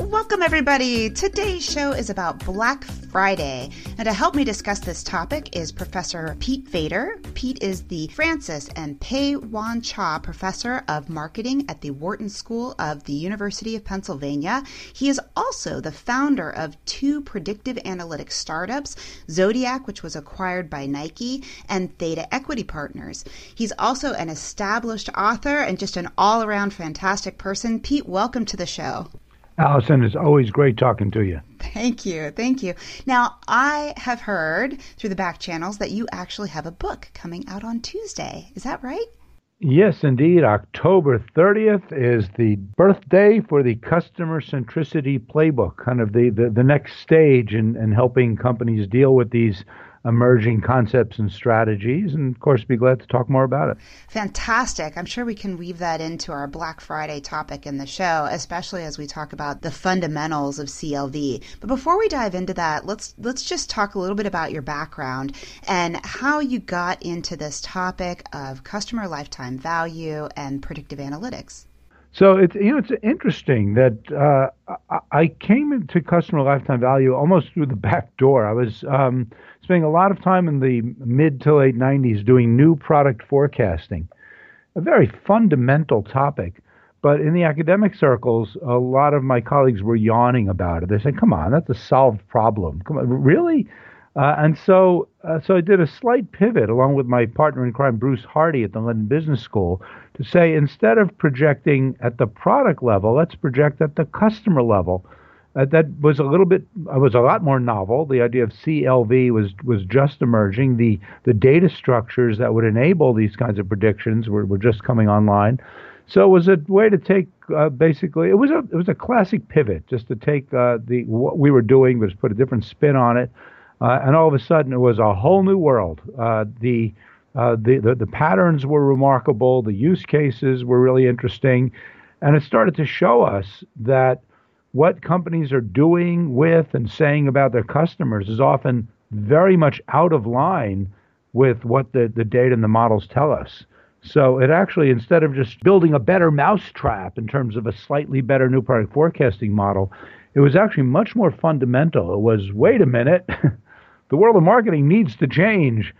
Welcome, everybody. Today's show is about Black Friday. And to help me discuss this topic is Professor Pete Fader. Pete is the Francis and Pei-Yuan Chia Professor of Marketing at the Wharton School of the University of Pennsylvania. He is also the founder of two predictive analytics startups, Zodiac, which was acquired by Nike, and Theta Equity Partners. He's also an established author and just an all around fantastic person. Pete, welcome to the show. Allison, it's always great talking to you. Thank you. Thank you. Now, I have heard through the back channels that you actually have a book coming out on Tuesday. Is that right? Yes, indeed. October 30th is the birthday for the customer centricity playbook, kind of the, the, the next stage in, in helping companies deal with these emerging concepts and strategies. And of course, be glad to talk more about it. Fantastic. I'm sure we can weave that into our Black Friday topic in the show, especially as we talk about the fundamentals of CLV. But before we dive into that, let's let's just talk a little bit about your background and how you got into this topic of customer lifetime value and predictive analytics. So it's you know it's interesting that uh, I came into customer lifetime value almost through the back door. I was um, spending a lot of time in the mid to late 90s doing new product forecasting, a very fundamental topic. But in the academic circles, a lot of my colleagues were yawning about it. They said, "Come on, that's a solved problem. Come on, really?" Uh, and so, uh, so I did a slight pivot along with my partner in crime, Bruce Hardie, at the London Business School, to say instead of projecting at the product level, let's project at the customer level uh, that was a little bit uh, was a lot more novel. The idea of CLV was was just emerging. The the data structures that would enable these kinds of predictions were, were just coming online. So it was a way to take uh, basically it was a it was a classic pivot just to take uh, the what we were doing was put a different spin on it, uh, and all of a sudden it was a whole new world. Uh, the, the the the patterns were remarkable. The use cases were really interesting, and it started to show us that what companies are doing with and saying about their customers is often very much out of line with what the, the data and the models tell us. So it actually, instead of just building a better mousetrap in terms of a slightly better new product forecasting model, it was actually much more fundamental. It was, wait a minute, the world of marketing needs to change.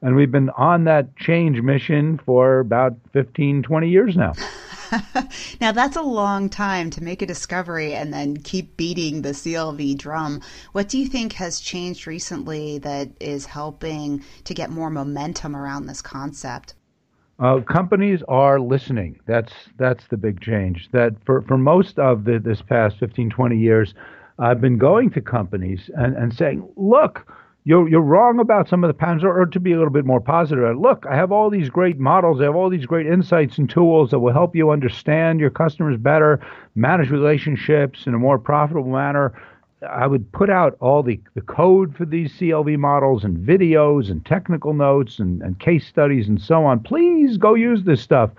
And we've been on that change mission for about 15, 20 years now. now, that's a long time to make a discovery and then keep beating the CLV drum. What do you think has changed recently that is helping to get more momentum around this concept? Uh, companies are listening. That's that's the big change. That for, for most of the, this past 15, 20 years, I've been going to companies and, and saying, look, you're, you're wrong about some of the patterns, or, or, to be a little bit more positive, look, I have all these great models, I have all these great insights and tools that will help you understand your customers better, manage relationships in a more profitable manner. I would put out all the, the code for these CLV models and videos and technical notes and, and case studies and so on. Please go use this stuff.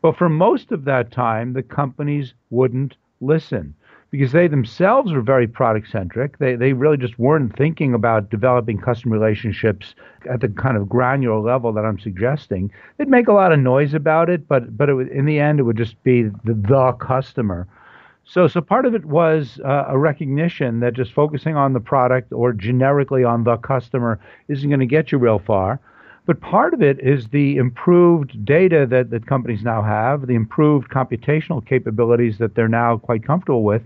But for most of that time, the companies wouldn't listen because they themselves were very product centric. They, they really just weren't thinking about developing customer relationships at the kind of granular level that I'm suggesting. They'd make a lot of noise about it, but, but it would, in the end, it would just be the, the customer. So, so part of it was uh, a recognition that just focusing on the product or generically on the customer isn't going to get you real far. But part of it is the improved data that, that companies now have, the improved computational capabilities that they're now quite comfortable with.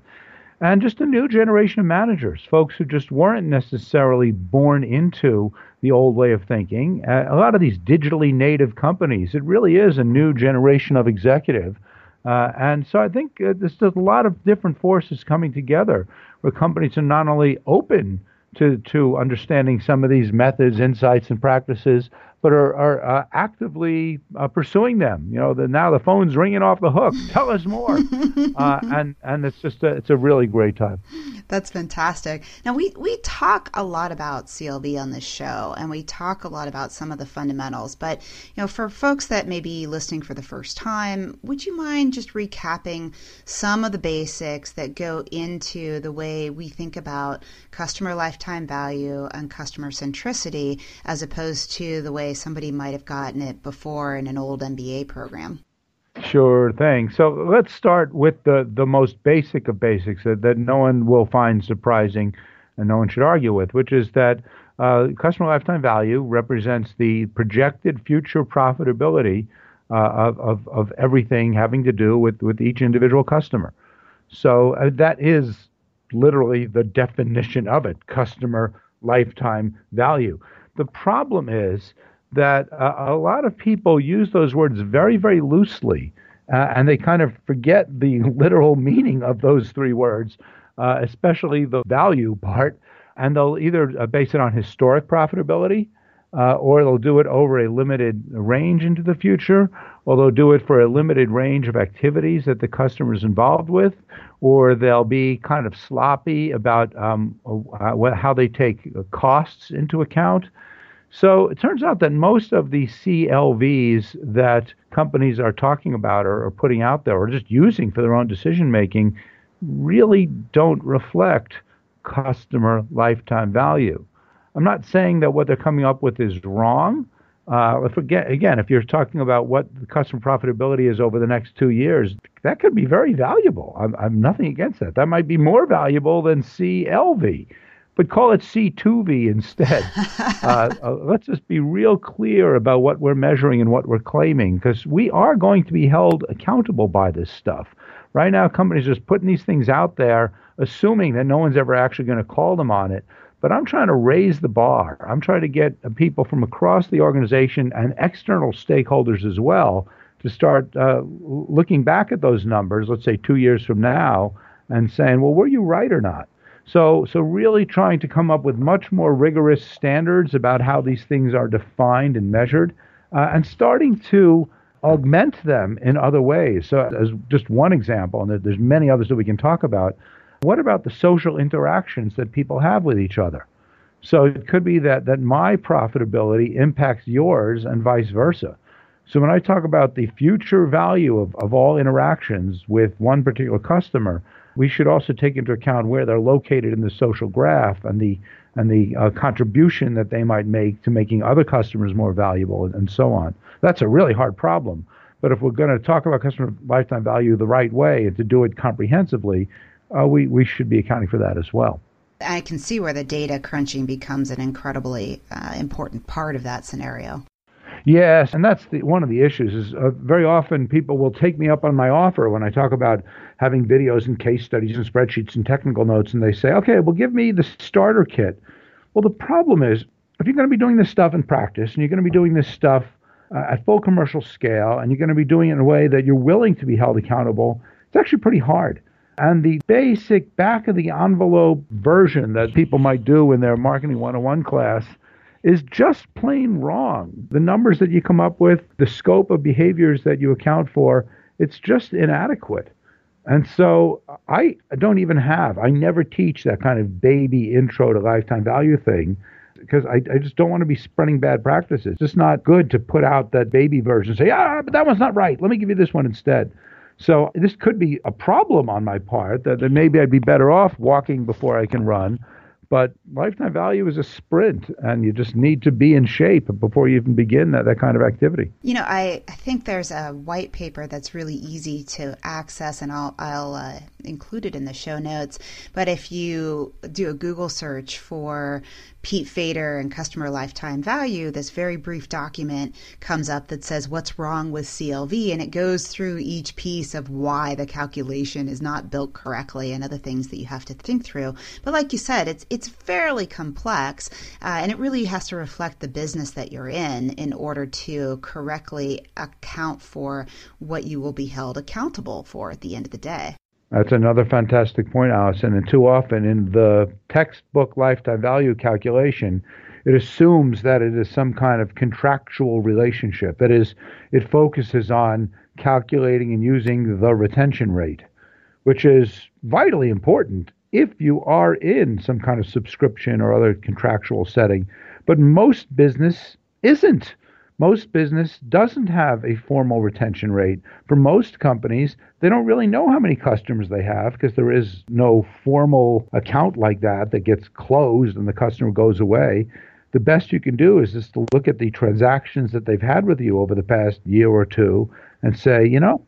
and just a new generation of managers, folks who just weren't necessarily born into the old way of thinking. Uh, a lot of these digitally native companies, it really is a new generation of executive. Uh, and so I think uh, there's, a lot of different forces coming together where companies are not only open to, to understanding some of these methods, insights, and practices, but are, are uh, actively uh, pursuing them. You know, the, now the phone's ringing off the hook. Tell us more, uh, and and it's just a, it's a really great time. That's fantastic. Now we we talk a lot about CLV on this show, and we talk a lot about some of the fundamentals. But you know, for folks that may be listening for the first time, would you mind just recapping some of the basics that go into the way we think about customer lifetime value and customer centricity, as opposed to the way somebody might have gotten it before in an old MBA program. Sure thing. So let's start with the, the most basic of basics that, that no one will find surprising and no one should argue with, which is that uh, customer lifetime value represents the projected future profitability uh, of, of, of everything having to do with, with each individual customer. So uh, that is literally the definition of it customer lifetime value. The problem is that uh, a lot of people use those words very, very loosely, uh, and they kind of forget the literal meaning of those three words, uh, especially the value part. And they'll either uh, base it on historic profitability, uh, or they'll do it over a limited range into the future, or they'll do it for a limited range of activities that the customer is involved with, or they'll be kind of sloppy about um, uh, how they take costs into account. So it turns out that most of the CLVs that companies are talking about or, or putting out there or just using for their own decision making really don't reflect customer lifetime value. I'm not saying that what they're coming up with is wrong. Uh, if again, again, if you're talking about what the customer profitability is over the next two years, that could be very valuable. I'm, I'm nothing against that. That might be more valuable than CLV but call it C2V instead. uh, uh, let's just be real clear about what we're measuring and what we're claiming, because we are going to be held accountable by this stuff. Right now, companies are just putting these things out there, assuming that no one's ever actually going to call them on it. But I'm trying to raise the bar. I'm trying to get people from across the organization and external stakeholders as well to start uh, looking back at those numbers, let's say two years from now, and saying, well, were you right or not? So, so really trying to come up with much more rigorous standards about how these things are defined and measured, uh, and starting to augment them in other ways. So, as just one example, and there's many others that we can talk about. What about the social interactions that people have with each other? So it could be that that my profitability impacts yours and vice versa. So when I talk about the future value of, of all interactions with one particular customer, we should also take into account where they're located in the social graph and the and the uh, contribution that they might make to making other customers more valuable and, and so on. That's a really hard problem. But if we're going to talk about customer lifetime value the right way and to do it comprehensively, uh, we, we should be accounting for that as well. I can see where the data crunching becomes an incredibly uh, important part of that scenario. Yes, and that's the, one of the issues. Is uh, very often people will take me up on my offer when I talk about having videos and case studies and spreadsheets and technical notes, and they say, "Okay, well, give me the starter kit." Well, the problem is if you're going to be doing this stuff in practice and you're going to be doing this stuff uh, at full commercial scale and you're going to be doing it in a way that you're willing to be held accountable, it's actually pretty hard. And the basic back of the envelope version that people might do in their marketing 101 class is just plain wrong. The numbers that you come up with, the scope of behaviors that you account for, it's just inadequate. And so I don't even have, I never teach that kind of baby intro to lifetime value thing because I, I just don't want to be spreading bad practices. It's just not good to put out that baby version and say, ah, but that one's not right. Let me give you this one instead. So this could be a problem on my part that, that maybe I'd be better off walking before I can run but lifetime value is a sprint, and you just need to be in shape before you even begin that, that kind of activity. You know, I, I think there's a white paper that's really easy to access, and I'll, I'll uh, include it in the show notes. But if you do a Google search for Pete Fader and customer lifetime value, this very brief document comes up that says what's wrong with CLV, and it goes through each piece of why the calculation is not built correctly and other things that you have to think through. But like you said, it's it's fairly complex, uh, and it really has to reflect the business that you're in in order to correctly account for what you will be held accountable for at the end of the day. That's another fantastic point, Allison. And too often in the textbook lifetime value calculation, it assumes that it is some kind of contractual relationship. That is, it focuses on calculating and using the retention rate, which is vitally important if you are in some kind of subscription or other contractual setting. But most business isn't. Most business doesn't have a formal retention rate. For most companies, they don't really know how many customers they have because there is no formal account like that that gets closed and the customer goes away. The best you can do is just to look at the transactions that they've had with you over the past year or two and say, you know,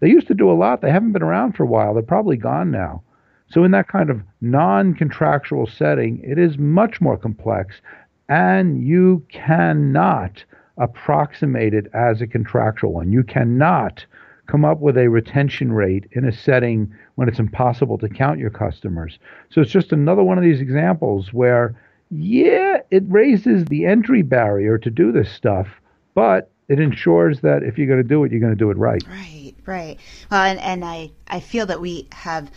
they used to do a lot. They haven't been around for a while. They're probably gone now. So, in that kind of non contractual setting, it is much more complex, and you cannot approximated as a contractual one. You cannot come up with a retention rate in a setting when it's impossible to count your customers. So it's just another one of these examples where, yeah, it raises the entry barrier to do this stuff, but it ensures that if you're going to do it, you're going to do it right. Right, right. Well, and, and I, I feel that we have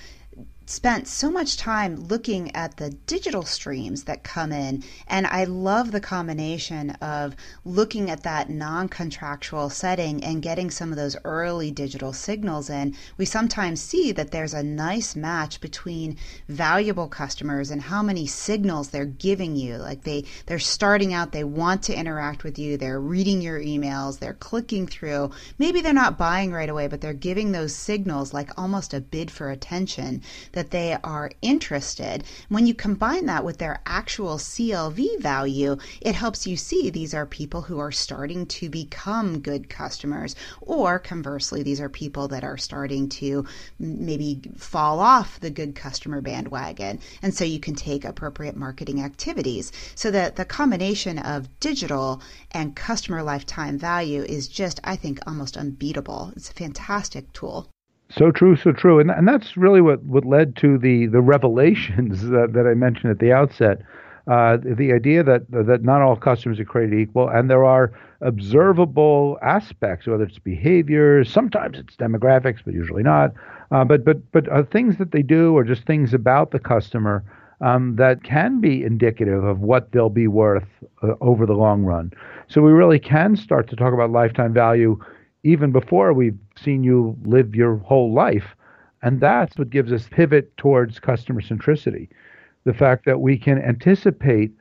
spent so much time looking at the digital streams that come in. And I love the combination of looking at that non contractual setting and getting some of those early digital signals in. We sometimes see that there's a nice match between valuable customers and how many signals they're giving you. Like they, they're starting out, they want to interact with you, they're reading your emails, they're clicking through. Maybe they're not buying right away, but they're giving those signals like almost a bid for attention that that they are interested. When you combine that with their actual CLV value, it helps you see these are people who are starting to become good customers, or conversely, these are people that are starting to maybe fall off the good customer bandwagon. And so you can take appropriate marketing activities. So that the combination of digital and customer lifetime value is just, I think, almost unbeatable. It's a fantastic tool. So true, so true, and and that's really what, what led to the the revelations that, that I mentioned at the outset. Uh, the idea that that not all customers are created equal, and there are observable aspects, whether it's behaviors, sometimes it's demographics, but usually not. Uh, but but but uh, things that they do, or just things about the customer um, that can be indicative of what they'll be worth uh, over the long run. So we really can start to talk about lifetime value even before we've seen you live your whole life. And that's what gives us pivot towards customer centricity. The fact that we can anticipate,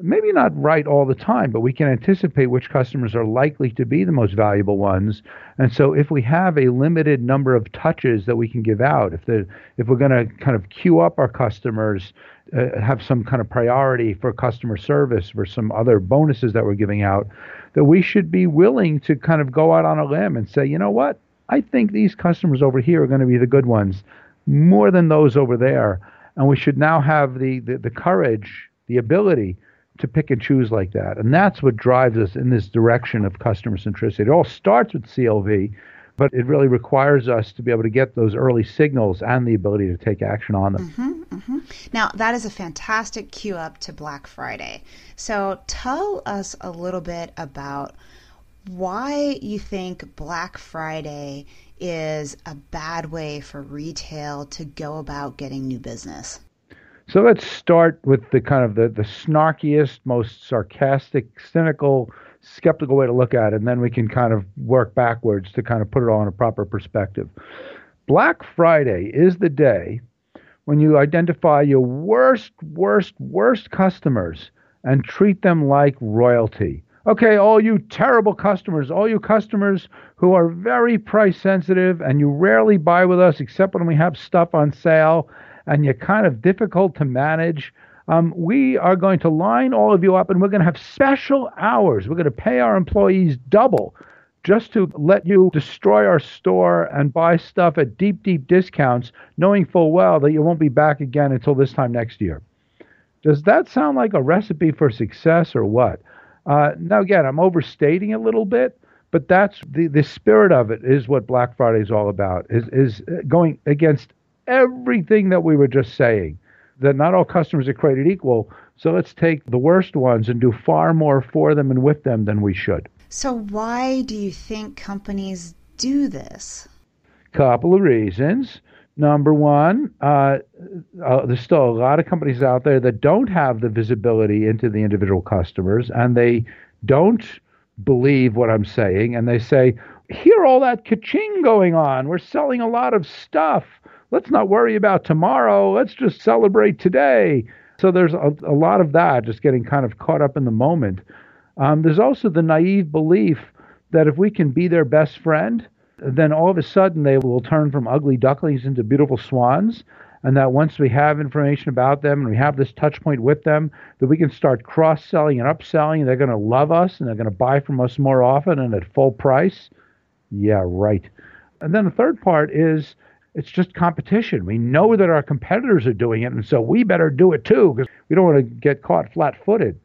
maybe not right all the time, but we can anticipate which customers are likely to be the most valuable ones. And so if we have a limited number of touches that we can give out, if the if we're going to kind of queue up our customers, uh, have some kind of priority for customer service or some other bonuses that we're giving out, that we should be willing to kind of go out on a limb and say, you know what? I think these customers over here are going to be the good ones more than those over there. And we should now have the, the, the courage, the ability to pick and choose like that. And that's what drives us in this direction of customer centricity. It all starts with CLV, but it really requires us to be able to get those early signals and the ability to take action on them. Mm-hmm, mm-hmm. Now, that is a fantastic cue up to Black Friday. So, tell us a little bit about why you think Black Friday is a bad way for retail to go about getting new business. So let's start with the kind of the, the snarkiest, most sarcastic, cynical skeptical way to look at it, and then we can kind of work backwards to kind of put it all in a proper perspective. Black Friday is the day when you identify your worst, worst, worst customers and treat them like royalty. Okay, all you terrible customers, all you customers who are very price sensitive and you rarely buy with us except when we have stuff on sale and you're kind of difficult to manage. Um, we are going to line all of you up and we're going to have special hours. We're going to pay our employees double just to let you destroy our store and buy stuff at deep, deep discounts, knowing full well that you won't be back again until this time next year. Does that sound like a recipe for success or what? Uh, now, again, I'm overstating a little bit, but that's the, the spirit of it is what Black Friday is all about, is, is going against everything that we were just saying, that not all customers are created equal. So let's take the worst ones and do far more for them and with them than we should. So, why do you think companies do this? Couple of reasons. Number one, uh, uh, there's still a lot of companies out there that don't have the visibility into the individual customers, and they don't believe what I'm saying, and they say, "Hear all that kaching going on? We're selling a lot of stuff. Let's not worry about tomorrow. Let's just celebrate today." So there's a, a lot of that, just getting kind of caught up in the moment. Um, there's also the naive belief that if we can be their best friend, then all of a sudden they will turn from ugly ducklings into beautiful swans. And that once we have information about them and we have this touch point with them, that we can start cross selling and upselling. They're going to love us and they're going to buy from us more often and at full price. Yeah, right. And then the third part is it's just competition. We know that our competitors are doing it, and so we better do it too because we don't want to get caught flat footed.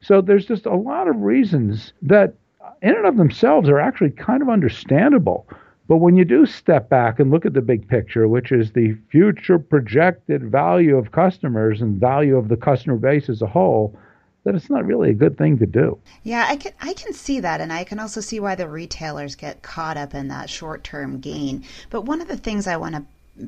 So there's just a lot of reasons that, in and of themselves, are actually kind of understandable. But when you do step back and look at the big picture, which is the future projected value of customers and value of the customer base as a whole, that it's not really a good thing to do. Yeah, I can I can see that and I can also see why the retailers get caught up in that short-term gain. But one of the things I want to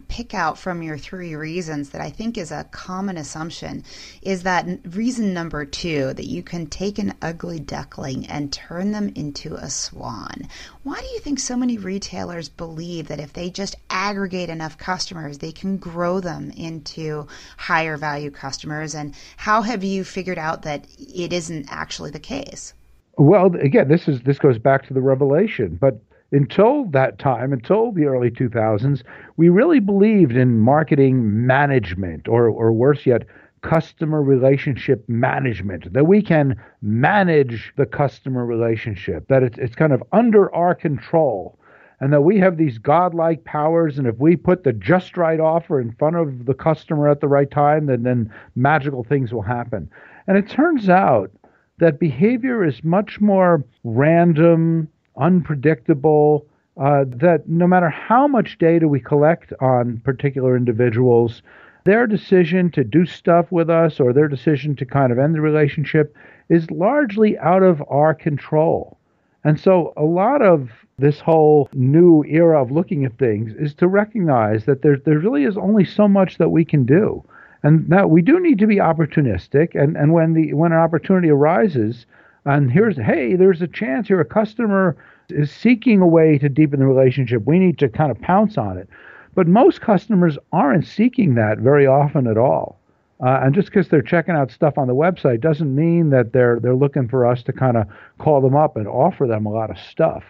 pick out from your three reasons that I think is a common assumption is that reason number two that you can take an ugly duckling and turn them into a swan. Why do you think so many retailers believe that if they just aggregate enough customers, they can grow them into higher value customers? And how have you figured out that it isn't actually the case? Well, again, this is this goes back to the revelation, but until that time, until the early 2000s, we really believed in marketing management, or, or worse yet, customer relationship management, that we can manage the customer relationship, that it's, it's kind of under our control, and that we have these godlike powers. And if we put the just right offer in front of the customer at the right time, then, then magical things will happen. And it turns out that behavior is much more random unpredictable, uh, that no matter how much data we collect on particular individuals, their decision to do stuff with us or their decision to kind of end the relationship is largely out of our control. And so a lot of this whole new era of looking at things is to recognize that there, there really is only so much that we can do. And that we do need to be opportunistic. And, and when the when an opportunity arises, and here's hey there's a chance here. A customer is seeking a way to deepen the relationship. We need to kind of pounce on it. But most customers aren't seeking that very often at all. Uh, and just because they're checking out stuff on the website doesn't mean that they're they're looking for us to kind of call them up and offer them a lot of stuff.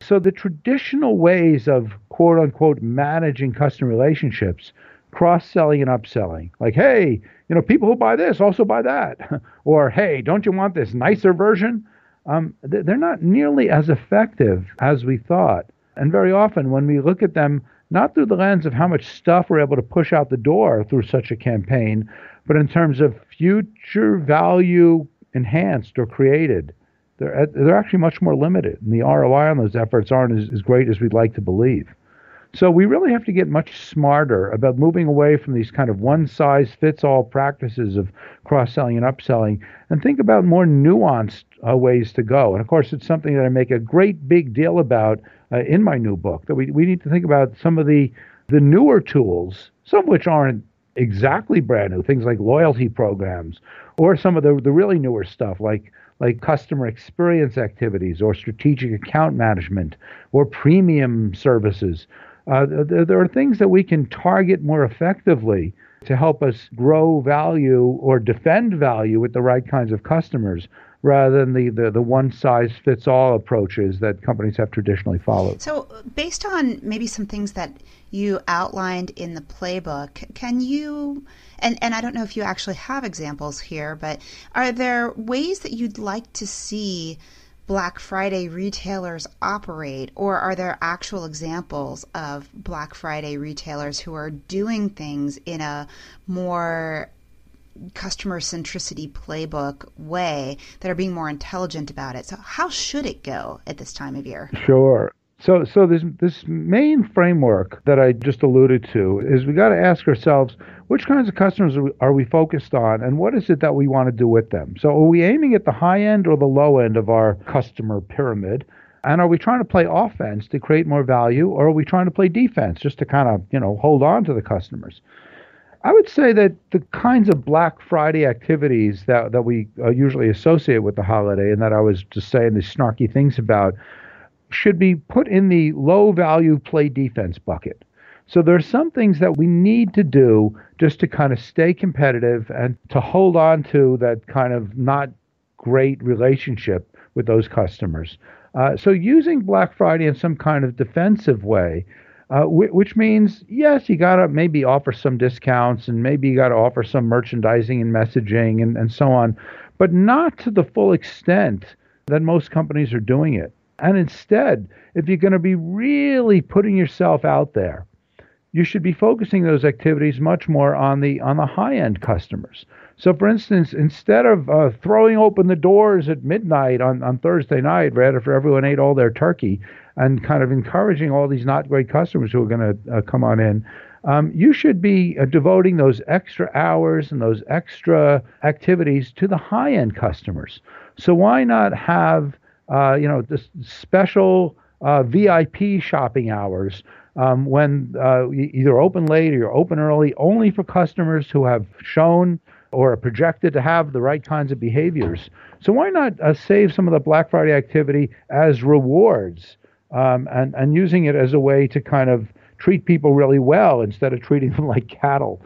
So the traditional ways of quote unquote managing customer relationships cross selling and upselling like hey you know, people who buy this also buy that. or, hey, don't you want this nicer version? Um, they're not nearly as effective as we thought. And very often, when we look at them, not through the lens of how much stuff we're able to push out the door through such a campaign, but in terms of future value enhanced or created, they're, they're actually much more limited. And the ROI on those efforts aren't as, as great as we'd like to believe. So we really have to get much smarter about moving away from these kind of one size fits all practices of cross selling and upselling and think about more nuanced uh, ways to go. And of course, it's something that I make a great big deal about uh, in my new book that we, we need to think about some of the, the newer tools, some of which aren't exactly brand new, things like loyalty programs, or some of the, the really newer stuff like like customer experience activities or strategic account management or premium services uh, there, there are things that we can target more effectively to help us grow value or defend value with the right kinds of customers rather than the, the, the one size fits all approaches that companies have traditionally followed. So, based on maybe some things that you outlined in the playbook, can you And and I don't know if you actually have examples here, but are there ways that you'd like to see Black Friday retailers operate, or are there actual examples of Black Friday retailers who are doing things in a more customer centricity playbook way that are being more intelligent about it? So, how should it go at this time of year? Sure. So, so this this main framework that I just alluded to is we got to ask ourselves which kinds of customers are we, are we focused on, and what is it that we want to do with them. So, are we aiming at the high end or the low end of our customer pyramid? And are we trying to play offense to create more value, or are we trying to play defense just to kind of you know hold on to the customers? I would say that the kinds of Black Friday activities that, that we uh, usually associate with the holiday, and that I was just saying these snarky things about, should be put in the low value play defense bucket. So there are some things that we need to do just to kind of stay competitive and to hold on to that kind of not great relationship with those customers. Uh, so using Black Friday in some kind of defensive way, uh, which means yes, you got to maybe offer some discounts and maybe you got to offer some merchandising and messaging and, and so on, but not to the full extent that most companies are doing it. And instead, if you're going to be really putting yourself out there, you should be focusing those activities much more on the on the high end customers. So, for instance, instead of uh, throwing open the doors at midnight on, on Thursday night, right after everyone ate all their turkey, and kind of encouraging all these not great customers who are going to uh, come on in, um, you should be uh, devoting those extra hours and those extra activities to the high end customers. So, why not have uh, you know, this special uh, VIP shopping hours um, when uh, either open late or open early, only for customers who have shown or are projected to have the right kinds of behaviors. So why not uh, save some of the Black Friday activity as rewards um, and and using it as a way to kind of treat people really well instead of treating them like cattle,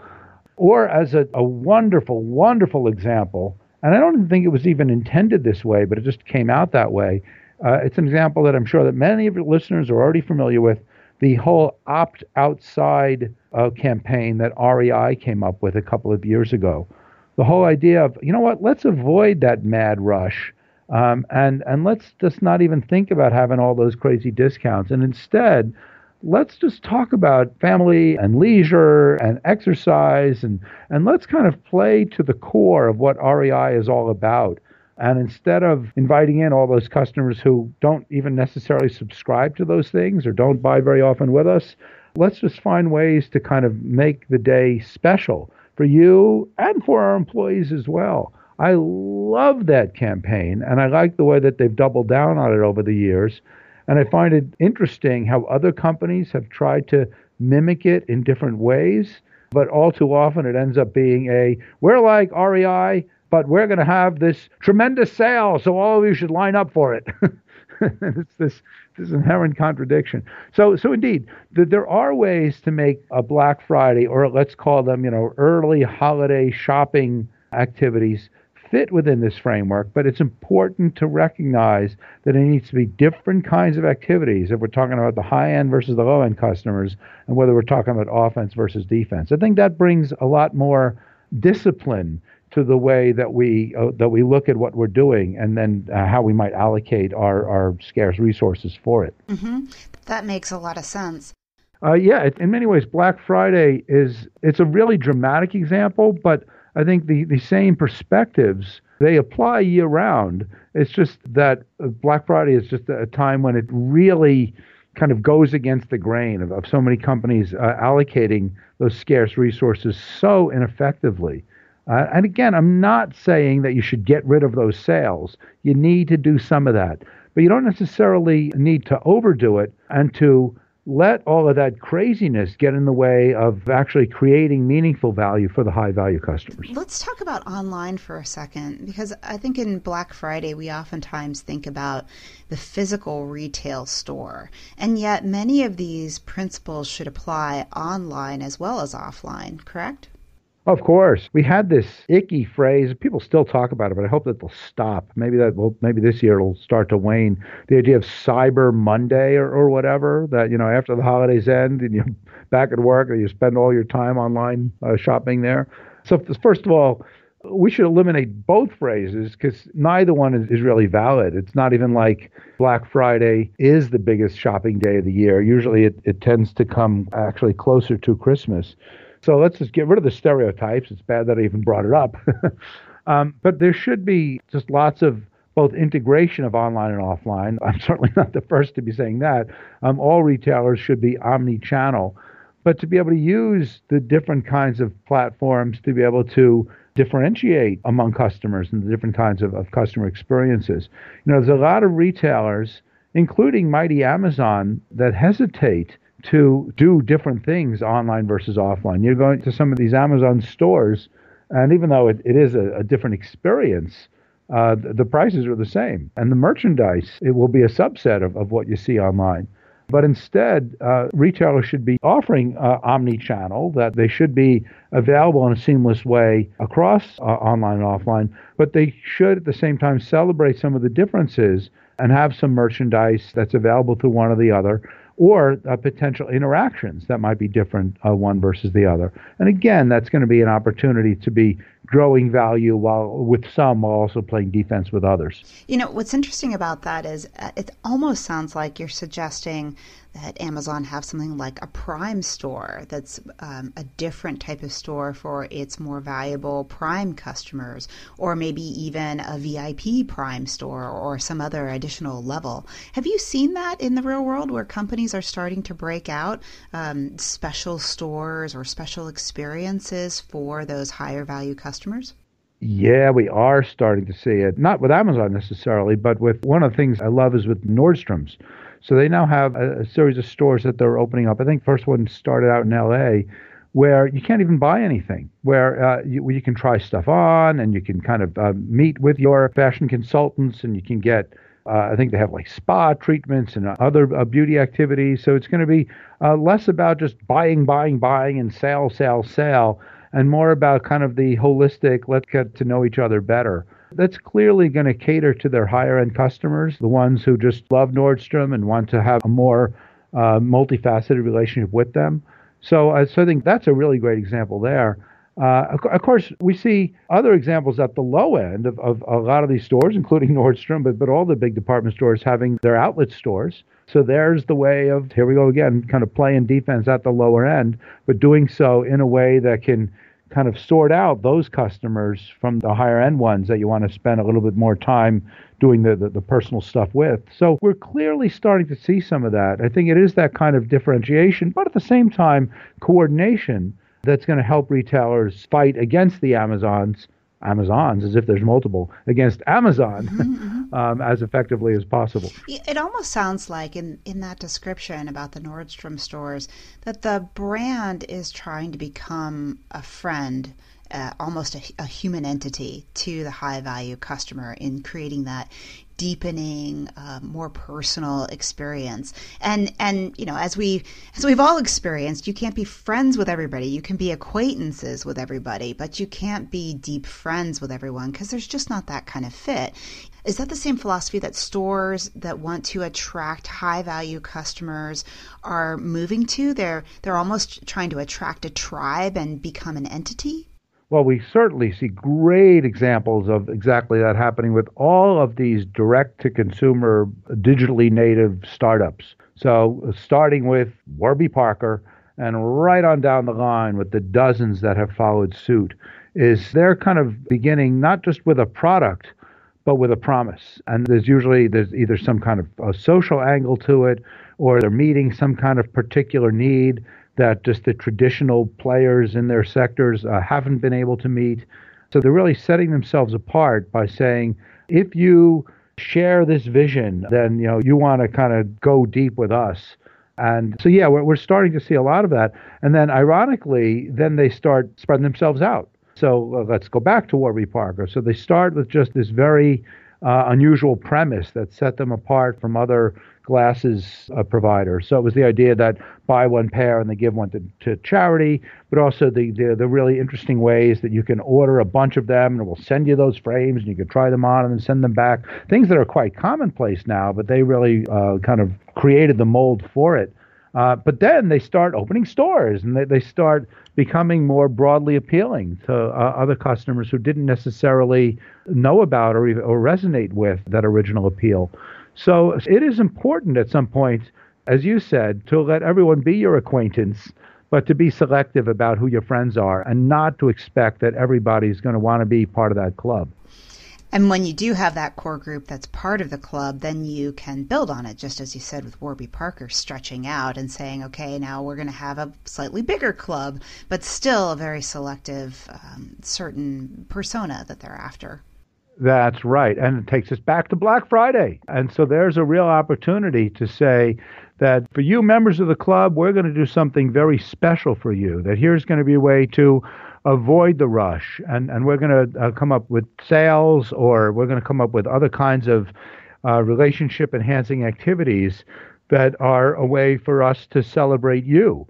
or as a, a wonderful, wonderful example and I don't think it was even intended this way, but it just came out that way. Uh, it's an example that I'm sure that many of your listeners are already familiar with. The whole opt outside uh, campaign that REI came up with a couple of years ago. The whole idea of, you know what, let's avoid that mad rush um, and, and let's just not even think about having all those crazy discounts. And instead, let's just talk about family and leisure and exercise and, and let's kind of play to the core of what REI is all about. And instead of inviting in all those customers who don't even necessarily subscribe to those things or don't buy very often with us, let's just find ways to kind of make the day special for you and for our employees as well. I love that campaign and I like the way that they've doubled down on it over the years. And I find it interesting how other companies have tried to mimic it in different ways, but all too often it ends up being a we're like REI, but we're going to have this tremendous sale, so all of you should line up for it. it's this this inherent contradiction. So so indeed, the, there are ways to make a Black Friday or let's call them, you know, early holiday shopping activities fit within this framework, but it's important to recognize that it needs to be different kinds of activities if we're talking about the high end versus the low end customers and whether we're talking about offense versus defense. I think that brings a lot more discipline to the way that we uh, that we look at what we're doing and then uh, how we might allocate our, our scarce resources for it. Mm-hmm. That makes a lot of sense. Uh, yeah, in many ways, Black Friday is it's a really dramatic example, but I think the, the same perspectives they apply year round. It's just that Black Friday is just a time when it really kind of goes against the grain of, of so many companies uh, allocating those scarce resources so ineffectively. Uh, and again, I'm not saying that you should get rid of those sales. You need to do some of that, but you don't necessarily need to overdo it and to let all of that craziness get in the way of actually creating meaningful value for the high value customers. Let's talk about online for a second because I think in Black Friday we oftentimes think about the physical retail store. And yet many of these principles should apply online as well as offline, correct? Of course, we had this icky phrase. People still talk about it, but I hope that they'll stop. Maybe that will. Maybe this year it'll start to wane. The idea of Cyber Monday or, or whatever. That you know, after the holidays end and you're back at work, or you spend all your time online uh, shopping there. So, first of all, we should eliminate both phrases because neither one is, is, really valid. It's not even like Black Friday is the biggest shopping day of the year. Usually it, it tends to come actually closer to Christmas. So let's just get rid of the stereotypes. It's bad that I even brought it up. um, but there should be just lots of both integration of online and offline. I'm certainly not the first to be saying that. Um, all retailers should be omni channel. But to be able to use the different kinds of platforms to be able to differentiate among customers and the different kinds of, of customer experiences. You know, there's a lot of retailers, including mighty Amazon, that hesitate to do different things online versus offline. You're going to some of these Amazon stores, and even though it, it is a, a different experience, uh, the, the prices are the same. And the merchandise, it will be a subset of, of what you see online. But instead, uh, retailers should be offering uh, omni-channel, that they should be available in a seamless way across uh, online and offline, but they should at the same time celebrate some of the differences and have some merchandise that's available through one or the other or uh, potential interactions that might be different uh, one versus the other. And again, that's going to be an opportunity to be growing value while with some while also playing defense with others. You know, what's interesting about that is uh, it almost sounds like you're suggesting that Amazon have something like a Prime store that's um, a different type of store for its more valuable Prime customers, or maybe even a VIP Prime store or some other additional level. Have you seen that in the real world where companies are starting to break out um, special stores or special experiences for those higher value customers? Yeah, we are starting to see it. Not with Amazon necessarily, but with one of the things I love is with Nordstrom's. So they now have a, a series of stores that they're opening up. I think first one started out in LA where you can't even buy anything, where uh, you, you, can try stuff on and you can kind of uh, meet with your fashion consultants and you can get, uh, I think they have like spa treatments and other uh, beauty activities. So it's going to be uh, less about just buying, buying, buying and sale, sale, sale and more about kind of the holistic, let's get to know each other better. That's clearly going to cater to their higher end customers, the ones who just love Nordstrom and want to have a more uh, multifaceted relationship with them. So, uh, so I think that's a really great example there. Uh, of, of, course, we see other examples at the low end of, of, a lot of these stores, including Nordstrom, but, but all the big department stores having their outlet stores. So there's the way of, here we go again, kind of playing defense at the lower end, but doing so in a way that can kind of sort out those customers from the higher end ones that you want to spend a little bit more time doing the, the, the, personal stuff with. So we're clearly starting to see some of that. I think it is that kind of differentiation, but at the same time, coordination that's going to help retailers fight against the Amazons Amazons, as if there's multiple, against Amazon mm-hmm, mm-hmm. um, as effectively as possible. It almost sounds like, in, in that description about the Nordstrom stores, that the brand is trying to become a friend uh, almost a, a, human entity to the high value customer in creating that deepening, uh, more personal experience. And and you know, as we as we've all experienced, you can't be friends with everybody. You can be acquaintances with everybody, but you can't be deep friends with everyone because there's just not that kind of fit. Is that the same philosophy that stores that want to attract high value customers are moving to? They're they're almost trying to attract a tribe and become an entity? Well, we certainly see great examples of exactly that happening with all of these direct to consumer digitally native startups. So, starting with Warby Parker and right on down the line with the dozens that have followed suit, is they're kind of beginning not just with a product, but with a promise. And there's usually there's either some kind of a social angle to it, or they're meeting some kind of particular need that just the traditional players in their sectors uh, haven't been able to meet. So they're really setting themselves apart by saying, if you share this vision, then you know you want to kind of go deep with us. And so yeah, we're, we're starting to see a lot of that. And then ironically, then they start spreading themselves out. So uh, let's go back to Warby Parker. So they start with just this very uh, unusual premise that set them apart from other glasses uh, provider. So it was the idea that buy one pair and they give one to, to charity, but also the, the, the really interesting ways that you can order a bunch of them and we'll send you those frames and you can try them on and then send them back. Things that are quite commonplace now, but they really uh, kind of created the mold for it. Uh, but then they start opening stores and they, they start becoming more broadly appealing to uh, other customers who didn't necessarily know about or, or resonate with that original appeal. So it is important at some point, as you said, to let everyone be your acquaintance, but to be selective about who your friends are and not to expect that everybody's going to want to be part of that club. And when you do have that core group that's part of the club, then you can build on it, just as you said with Warby Parker, stretching out and saying, okay, now we're going to have a slightly bigger club, but still a very selective, um, certain persona that they're after. That's right. And it takes us back to Black Friday. And so there's a real opportunity to say that for you members of the club, we're going to do something very special for you. That here's going to be a way to avoid the rush. And, and we're going to uh, come up with sales or we're going to come up with other kinds of uh, relationship enhancing activities that are a way for us to celebrate you.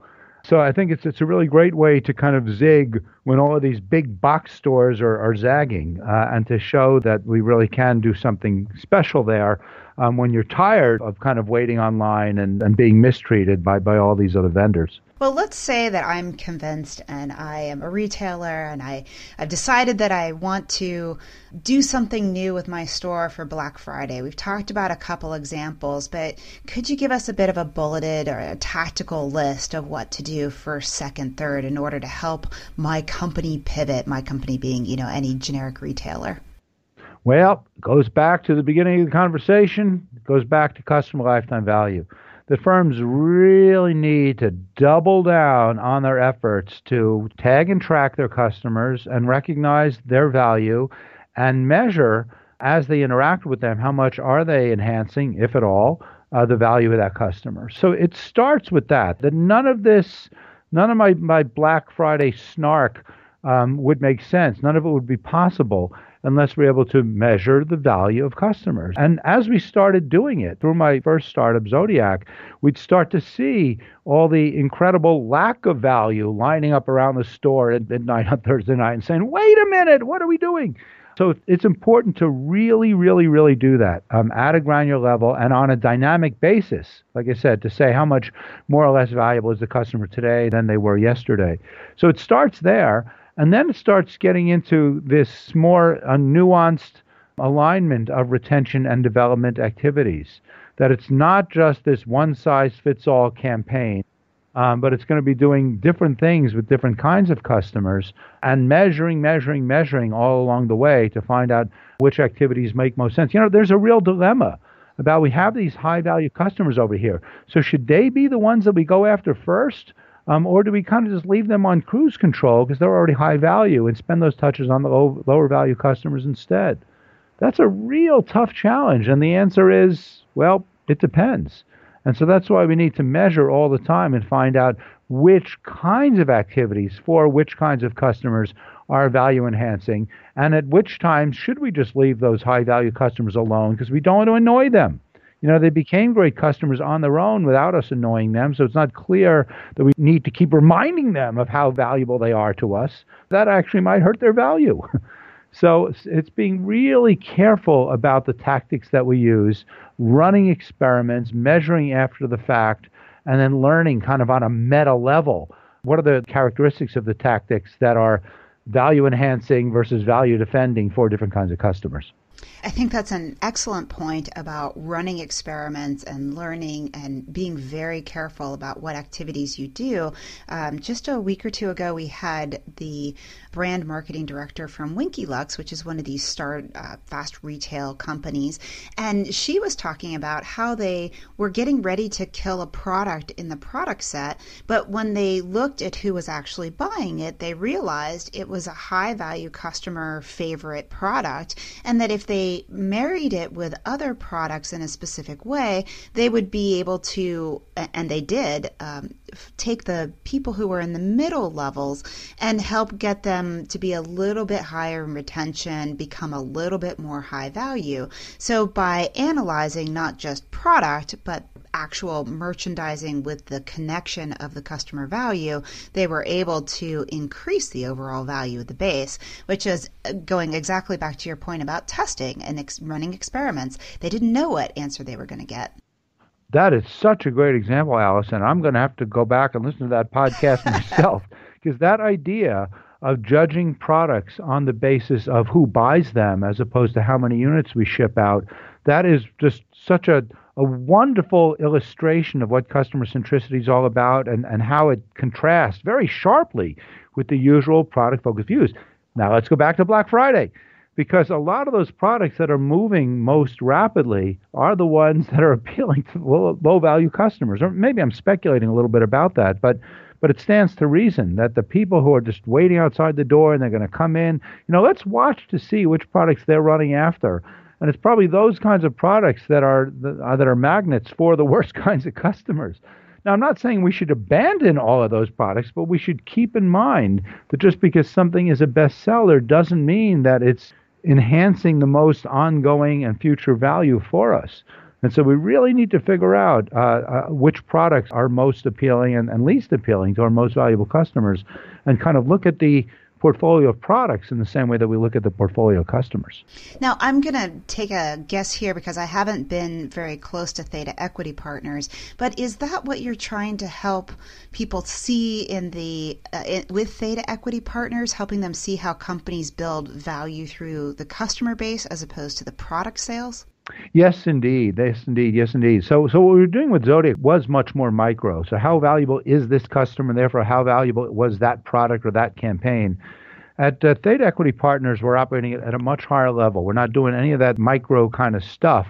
So I think it's it's a really great way to kind of zig when all of these big box stores are, are zagging, uh, and to show that we really can do something special there um, when you're tired of kind of waiting online and, and being mistreated by, by all these other vendors. Well, let's say that I'm convinced and I am a retailer and I, I've decided that I want to do something new with my store for Black Friday. We've talked about a couple examples, but could you give us a bit of a bulleted or a tactical list of what to do first, second, third in order to help my company pivot, my company being, you know, any generic retailer? Well, it goes back to the beginning of the conversation, it goes back to customer lifetime value the firms really need to double down on their efforts to tag and track their customers and recognize their value and measure as they interact with them how much are they enhancing, if at all, uh, the value of that customer. So it starts with that. That none of this, none of my, my Black Friday snark um, would make sense. None of it would be possible unless we're able to measure the value of customers. And as we started doing it through my first startup, Zodiac, we'd start to see all the incredible lack of value lining up around the store at midnight on Thursday night and saying, wait a minute, what are we doing? So it's important to really, really, really do that um, at a granular level and on a dynamic basis. Like I said, to say how much more or less valuable is the customer today than they were yesterday. So it starts there. And then it starts getting into this more uh, nuanced alignment of retention and development activities. That it's not just this one size fits all campaign, um, but it's going to be doing different things with different kinds of customers and measuring, measuring, measuring all along the way to find out which activities make most sense. You know, there's a real dilemma about we have these high value customers over here. So should they be the ones that we go after first? Um, or do we kind of just leave them on cruise control because they're already high value and spend those touches on the low, lower value customers instead? That's a real tough challenge. And the answer is, well, it depends. And so that's why we need to measure all the time and find out which kinds of activities for which kinds of customers are value enhancing and at which times should we just leave those high value customers alone because we don't want to annoy them you know, they became great customers on their own without us annoying them. So it's not clear that we need to keep reminding them of how valuable they are to us. That actually might hurt their value. so it's, being really careful about the tactics that we use, running experiments, measuring after the fact, and then learning kind of on a meta level. What are the characteristics of the tactics that are value enhancing versus value defending for different kinds of customers? I think that's an excellent point about running experiments and learning and being very careful about what activities you do. Um, just a week or two ago, we had the brand marketing director from Winky Lux, which is one of these star uh, fast retail companies, and she was talking about how they were getting ready to kill a product in the product set, but when they looked at who was actually buying it, they realized it was a high value customer favorite product, and that if they married it with other products in a specific way, they would be able to, and they did, um, take the people who were in the middle levels and help get them to be a little bit higher in retention, become a little bit more high value. So by analyzing not just product, but actual merchandising with the connection of the customer value, they were able to increase the overall value of the base, which is uh, going exactly back to your point about testing and ex- running experiments. They didn't know what answer they were going to get. That is such a great example, Allison. I'm going to have to go back and listen to that podcast myself because that idea of judging products on the basis of who buys them as opposed to how many units we ship out, that is just such a, a wonderful illustration of what customer centricity is all about and, and how it contrasts very sharply with the usual product focused views. Now let's go back to Black Friday because a lot of those products that are moving most rapidly are the ones that are appealing to low, low value customers. Or maybe I'm speculating a little bit about that, but but it stands to reason that the people who are just waiting outside the door and they're going to come in, you know, let's watch to see which products they're running after. And it's probably those kinds of products that are uh, that are magnets for the worst kinds of customers. Now, I'm not saying we should abandon all of those products, but we should keep in mind that just because something is a bestseller doesn't mean that it's enhancing the most ongoing and future value for us. And so we really need to figure out uh, uh, which products are most appealing and, and least appealing to our most valuable customers and kind of look at the portfolio of products in the same way that we look at the portfolio of customers. Now, I'm going to take a guess here because I haven't been very close to Theta Equity Partners, but is that what you're trying to help people see in the uh, with Theta Equity Partners, helping them see how companies build value through the customer base as opposed to the product sales? Yes, indeed. Yes, indeed. Yes, indeed. So, so what we were doing with Zodiac was much more micro. So, how valuable is this customer? And therefore, how valuable was that product or that campaign? At uh, Theta Equity Partners, we're operating at a much higher level. We're not doing any of that micro kind of stuff.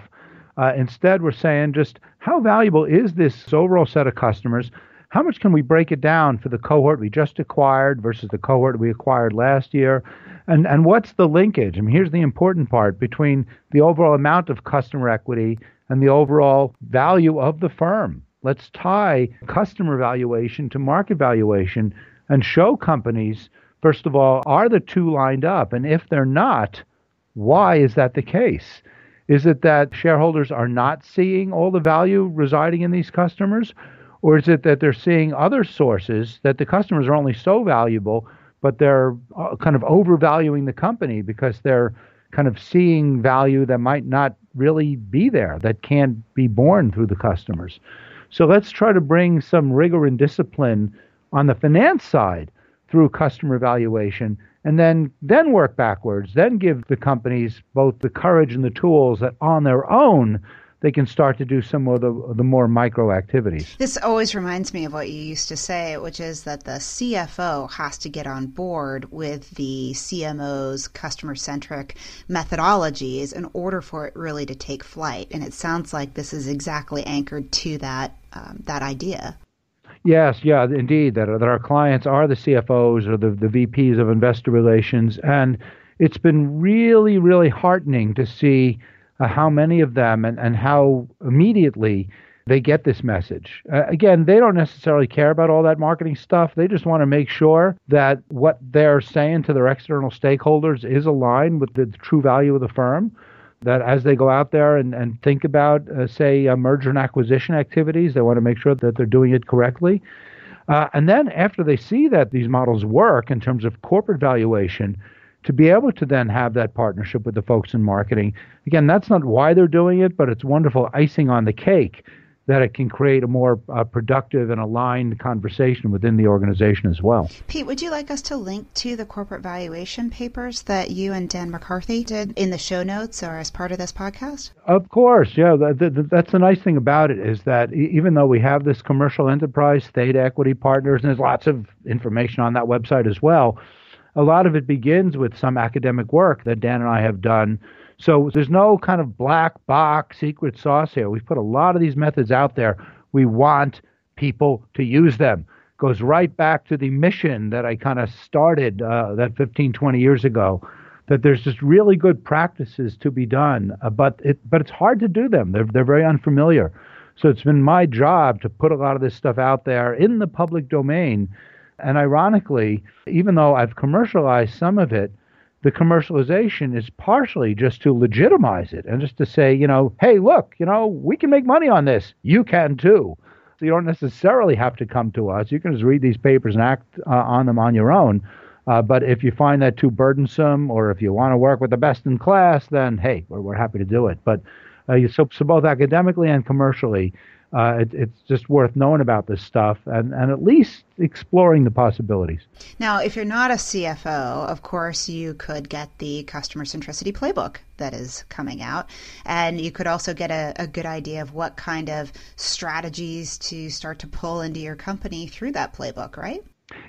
Uh, instead, we're saying just how valuable is this overall set of customers? How much can we break it down for the cohort we just acquired versus the cohort we acquired last year? And and what's the linkage? I mean, here's the important part between the overall amount of customer equity and the overall value of the firm. Let's tie customer valuation to market valuation and show companies, first of all, are the two lined up? And if they're not, why is that the case? Is it that shareholders are not seeing all the value residing in these customers? Or is it that they're seeing other sources that the customers are only so valuable but they're uh, kind of overvaluing the company because they're kind of seeing value that might not really be there, that can't be born through the customers. So let's try to bring some rigor and discipline on the finance side through customer evaluation and then then work backwards then give the companies both the courage and the tools that on their own they can start to do some of the, the more micro activities. This always reminds me of what you used to say, which is that the CFO has to get on board with the CMO's customer centric methodologies in order for it really to take flight. And it sounds like this is exactly anchored to that um, that idea. Yes, yeah, indeed. That, that our clients are the CFOs or the, the VPs of investor relations. And it's been really, really heartening to see uh, how many of them and, and how immediately they get this message. Uh, again, they don't necessarily care about all that marketing stuff. They just want to make sure that what they're saying to their external stakeholders is aligned with the true value of the firm. That as they go out there and, and think about, uh, say, uh, merger and acquisition activities, they want to make sure that they're doing it correctly. Uh, and then after they see that these models work in terms of corporate valuation, to be able to then have that partnership with the folks in marketing. Again, that's not why they're doing it, but it's wonderful icing on the cake that it can create a more uh, productive and aligned conversation within the organization as well. Pete, would you like us to link to the corporate valuation papers that you and Dan McCarthy did in the show notes or as part of this podcast? Of course, yeah. that's the nice thing about it is that even though we have this commercial enterprise, Theta Equity Partners, and there's lots of information on that website as well a lot of it begins with some academic work that Dan and I have done. So there's no kind of black box secret sauce here. We've put a lot of these methods out there. We want people to use them. Goes right back to the mission that I kind of started uh, that 15, 20 years ago. That there's just really good practices to be done, uh, but it but it's hard to do them. They're they're very unfamiliar. So it's been my job to put a lot of this stuff out there in the public domain and ironically, even though I've commercialized some of it, the commercialization is partially just to legitimize it and just to say, you know, hey, look, you know, we can make money on this. You can too. So you don't necessarily have to come to us. You can just read these papers and act uh, on them on your own. Uh, but if you find that too burdensome or if you want to work with the best in class, then hey, we're, we're happy to do it. But uh, so, so both academically and commercially, uh, it, it's just worth knowing about this stuff and, and at least exploring the possibilities. Now, if you're not a CFO, of course, you could get the customer centricity playbook that is coming out. And you could also get a, a good idea of what kind of strategies to start to pull into your company through that playbook, right?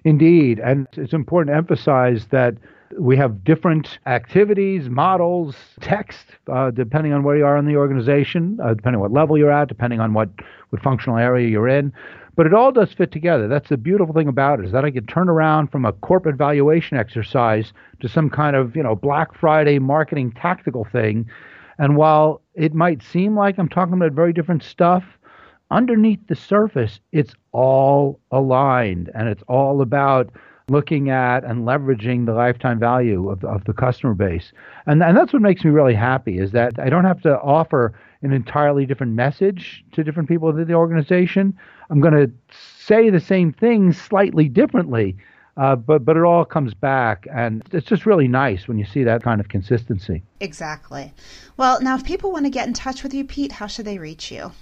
Indeed. And it's important to emphasize that we have different activities, models, text, uh, depending on where you are in the organization, uh, depending on what level you're at, depending on what, what functional area you're in. But it all does fit together. That's the beautiful thing about it is that I can turn around from a corporate valuation exercise to some kind of you know Black Friday marketing tactical thing. And while it might seem like I'm talking about very different stuff, underneath the surface, it's all aligned and it's all about looking at and leveraging the lifetime value of, of the customer base. And, and that's what makes me really happy is that I don't have to offer an entirely different message to different people within the organization. I'm going to say the same things slightly differently, uh, but but it all comes back, and it's just really nice when you see that kind of consistency. Exactly. Well, now if people want to get in touch with you, Pete, how should they reach you?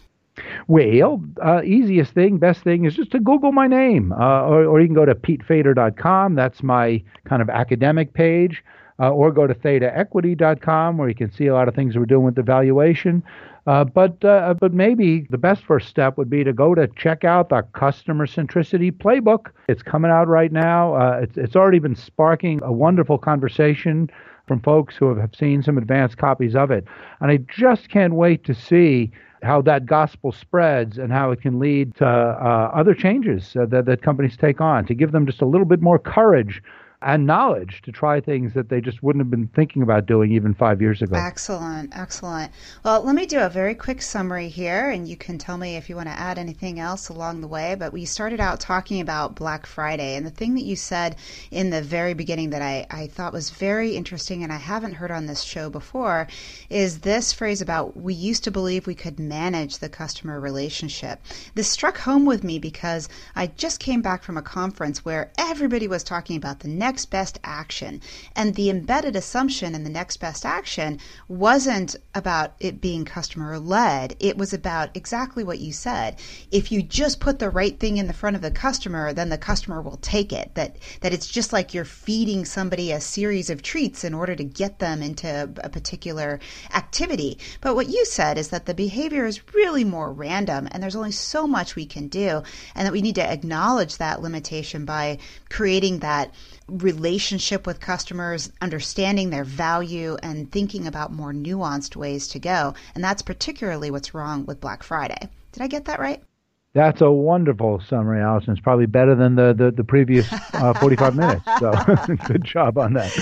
Well, uh, easiest thing, best thing is just to Google my name, uh, or, or, you can go to petefader.com. That's my kind of academic page, uh, or go to thetaequity.com where you can see a lot of things we're doing with the valuation. Uh, but uh, but maybe the best first step would be to go to check out the customer centricity playbook. It's coming out right now. Uh, it's it's already been sparking a wonderful conversation from folks who have seen some advanced copies of it, and I just can't wait to see how that gospel spreads and how it can lead to uh, other changes uh, that, that companies take on to give them just a little bit more courage and knowledge to try things that they just wouldn't have been thinking about doing even five years ago. Excellent, excellent. Well, let me do a very quick summary here, and you can tell me if you want to add anything else along the way. But we started out talking about Black Friday, and the thing that you said in the very beginning that I, I thought was very interesting and I haven't heard on this show before is this phrase about we used to believe we could manage the customer relationship. This struck home with me because I just came back from a conference where everybody was talking about the next best action. And the embedded assumption in the next best action wasn't about it being customer led. It was about exactly what you said. If you just put the right thing in the front of the customer, then the customer will take it. That that it's just like you're feeding somebody a series of treats in order to get them into a particular activity. But what you said is that the behavior is really more random and there's only so much we can do and that we need to acknowledge that limitation by creating that relationship with customers, understanding their value, and thinking about more nuanced ways to go. And that's particularly what's wrong with Black Friday. Did I get that right? That's a wonderful summary, Allison. It's probably better than the, the, the previous uh, 45 minutes. So good job on that.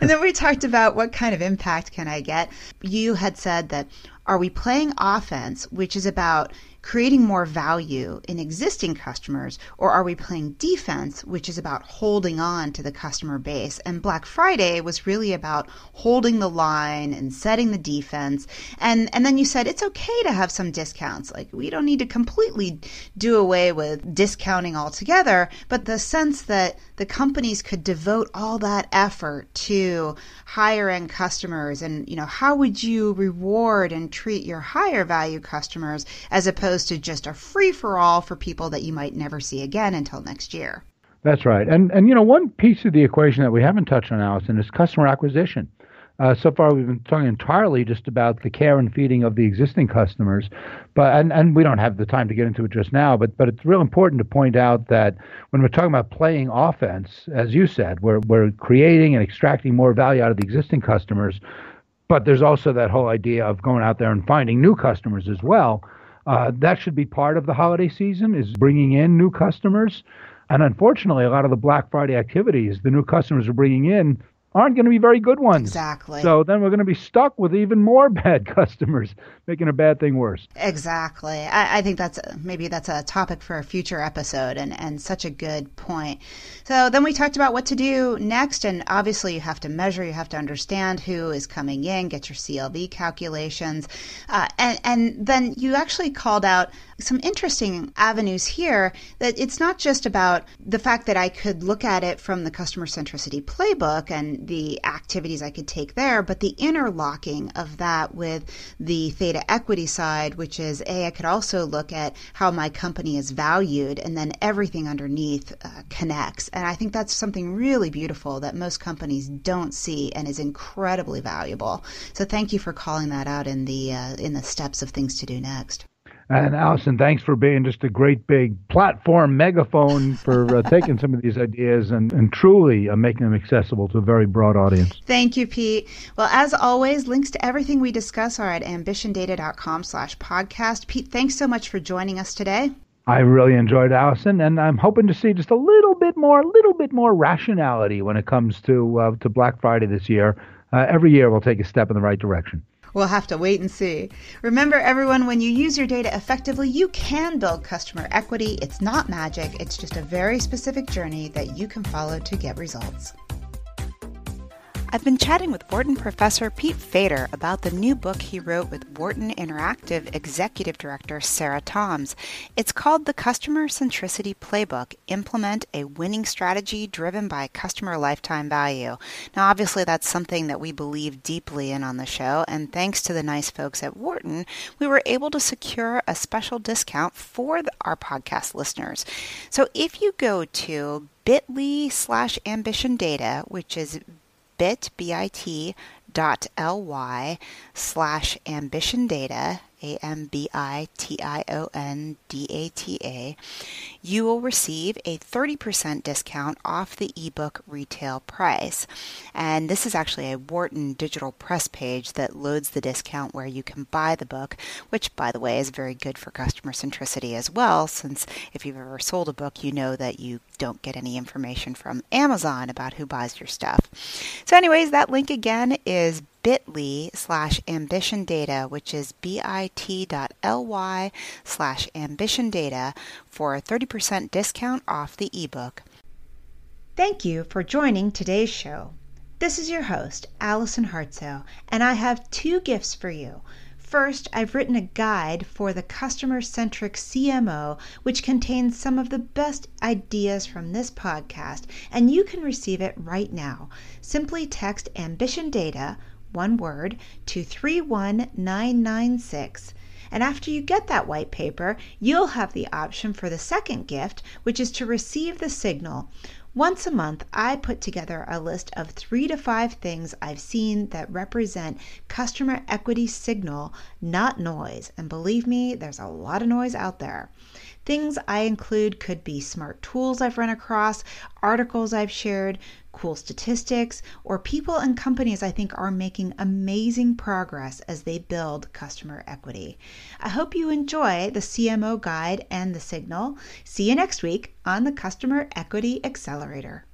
and then we talked about what kind of impact can I get. You had said that are we playing offense, which is about creating more value in existing customers, or are we playing defense, which is about holding on to the customer base? And Black Friday was really about holding the line and setting the defense. And and then you said it's okay to have some discounts. Like we don't need to completely do away with discounting altogether, but the sense that the companies could devote all that effort to higher end customers and you know how would you reward and treat your higher value customers as opposed to just a free for all for people that you might never see again until next year. That's right. And and you know one piece of the equation that we haven't touched on, Allison, is customer acquisition. Uh, so far, we've been talking entirely just about the care and feeding of the existing customers, but and, and we don't have the time to get into it just now. But but it's real important to point out that when we're talking about playing offense, as you said, we're we're creating and extracting more value out of the existing customers, but there's also that whole idea of going out there and finding new customers as well. Uh, that should be part of the holiday season is bringing in new customers. And unfortunately, a lot of the Black Friday activities the new customers are bringing in aren't going to be very good ones. Exactly. So then we're going to be stuck with even more bad customers, making a bad thing worse. Exactly. I, I think that's maybe that's a topic for a future episode, and and such a good point. So then we talked about what to do next, and obviously you have to measure, you have to understand who is coming in, get your CLV calculations, uh, and and then you actually called out some interesting avenues here that it's not just about the fact that I could look at it from the customer centricity playbook and the activities I could take there, but the interlocking of that with the theta equity side, which is A, I could also look at how my company is valued and then everything underneath uh, connects. And I think that's something really beautiful that most companies don't see and is incredibly valuable. So thank you for calling that out in the uh, in the steps of things to do next. And Allison, thanks for being just a great big platform megaphone for uh, taking some of these ideas and, and truly uh, making them accessible to a very broad audience. Thank you, Pete. Well, as always, links to everything we discuss are at ambitiondata.com slash podcast. Pete, thanks so much for joining us today. I really enjoyed Allison, and I'm hoping to see just a little bit more, a little bit more rationality when it comes to uh, to Black Friday this year. Uh, every year, we'll take a step in the right direction. We'll have to wait and see. Remember, everyone, when you use your data effectively, you can build customer equity. It's not magic, it's just a very specific journey that you can follow to get results. I've been chatting with Wharton professor Pete Fader about the new book he wrote with Wharton Interactive executive director Sarah Toms. It's called The Customer Centricity Playbook Implement a Winning Strategy Driven by Customer Lifetime Value. Now, obviously, that's something that we believe deeply in on the show, and thanks to the nice folks at Wharton, we were able to secure a special discount for the, our podcast listeners. So if you go to bit.ly slash ambition data, which is bit.ly slash ambition data bit, B-I-T, dot L-Y slash ambition data, A-M-B-I-T-I-O-N-D-A-T-A, you will receive a 30% discount off the ebook retail price. And this is actually a Wharton digital press page that loads the discount where you can buy the book, which, by the way, is very good for customer centricity as well, since if you've ever sold a book, you know that you don't get any information from Amazon about who buys your stuff. So, anyways, that link again is bit.ly slash ambition data, which is bit.ly slash ambition data for a 30% discount off the ebook. Thank you for joining today's show. This is your host, Allison Hartsoe, and I have two gifts for you. First, I've written a guide for the customer centric CMO, which contains some of the best ideas from this podcast, and you can receive it right now. Simply text Ambition Data one word, to 31996. And after you get that white paper, you'll have the option for the second gift, which is to receive the signal. Once a month, I put together a list of three to five things I've seen that represent customer equity signal, not noise. And believe me, there's a lot of noise out there. Things I include could be smart tools I've run across, articles I've shared, cool statistics, or people and companies I think are making amazing progress as they build customer equity. I hope you enjoy the CMO guide and the signal. See you next week on the Customer Equity Accelerator.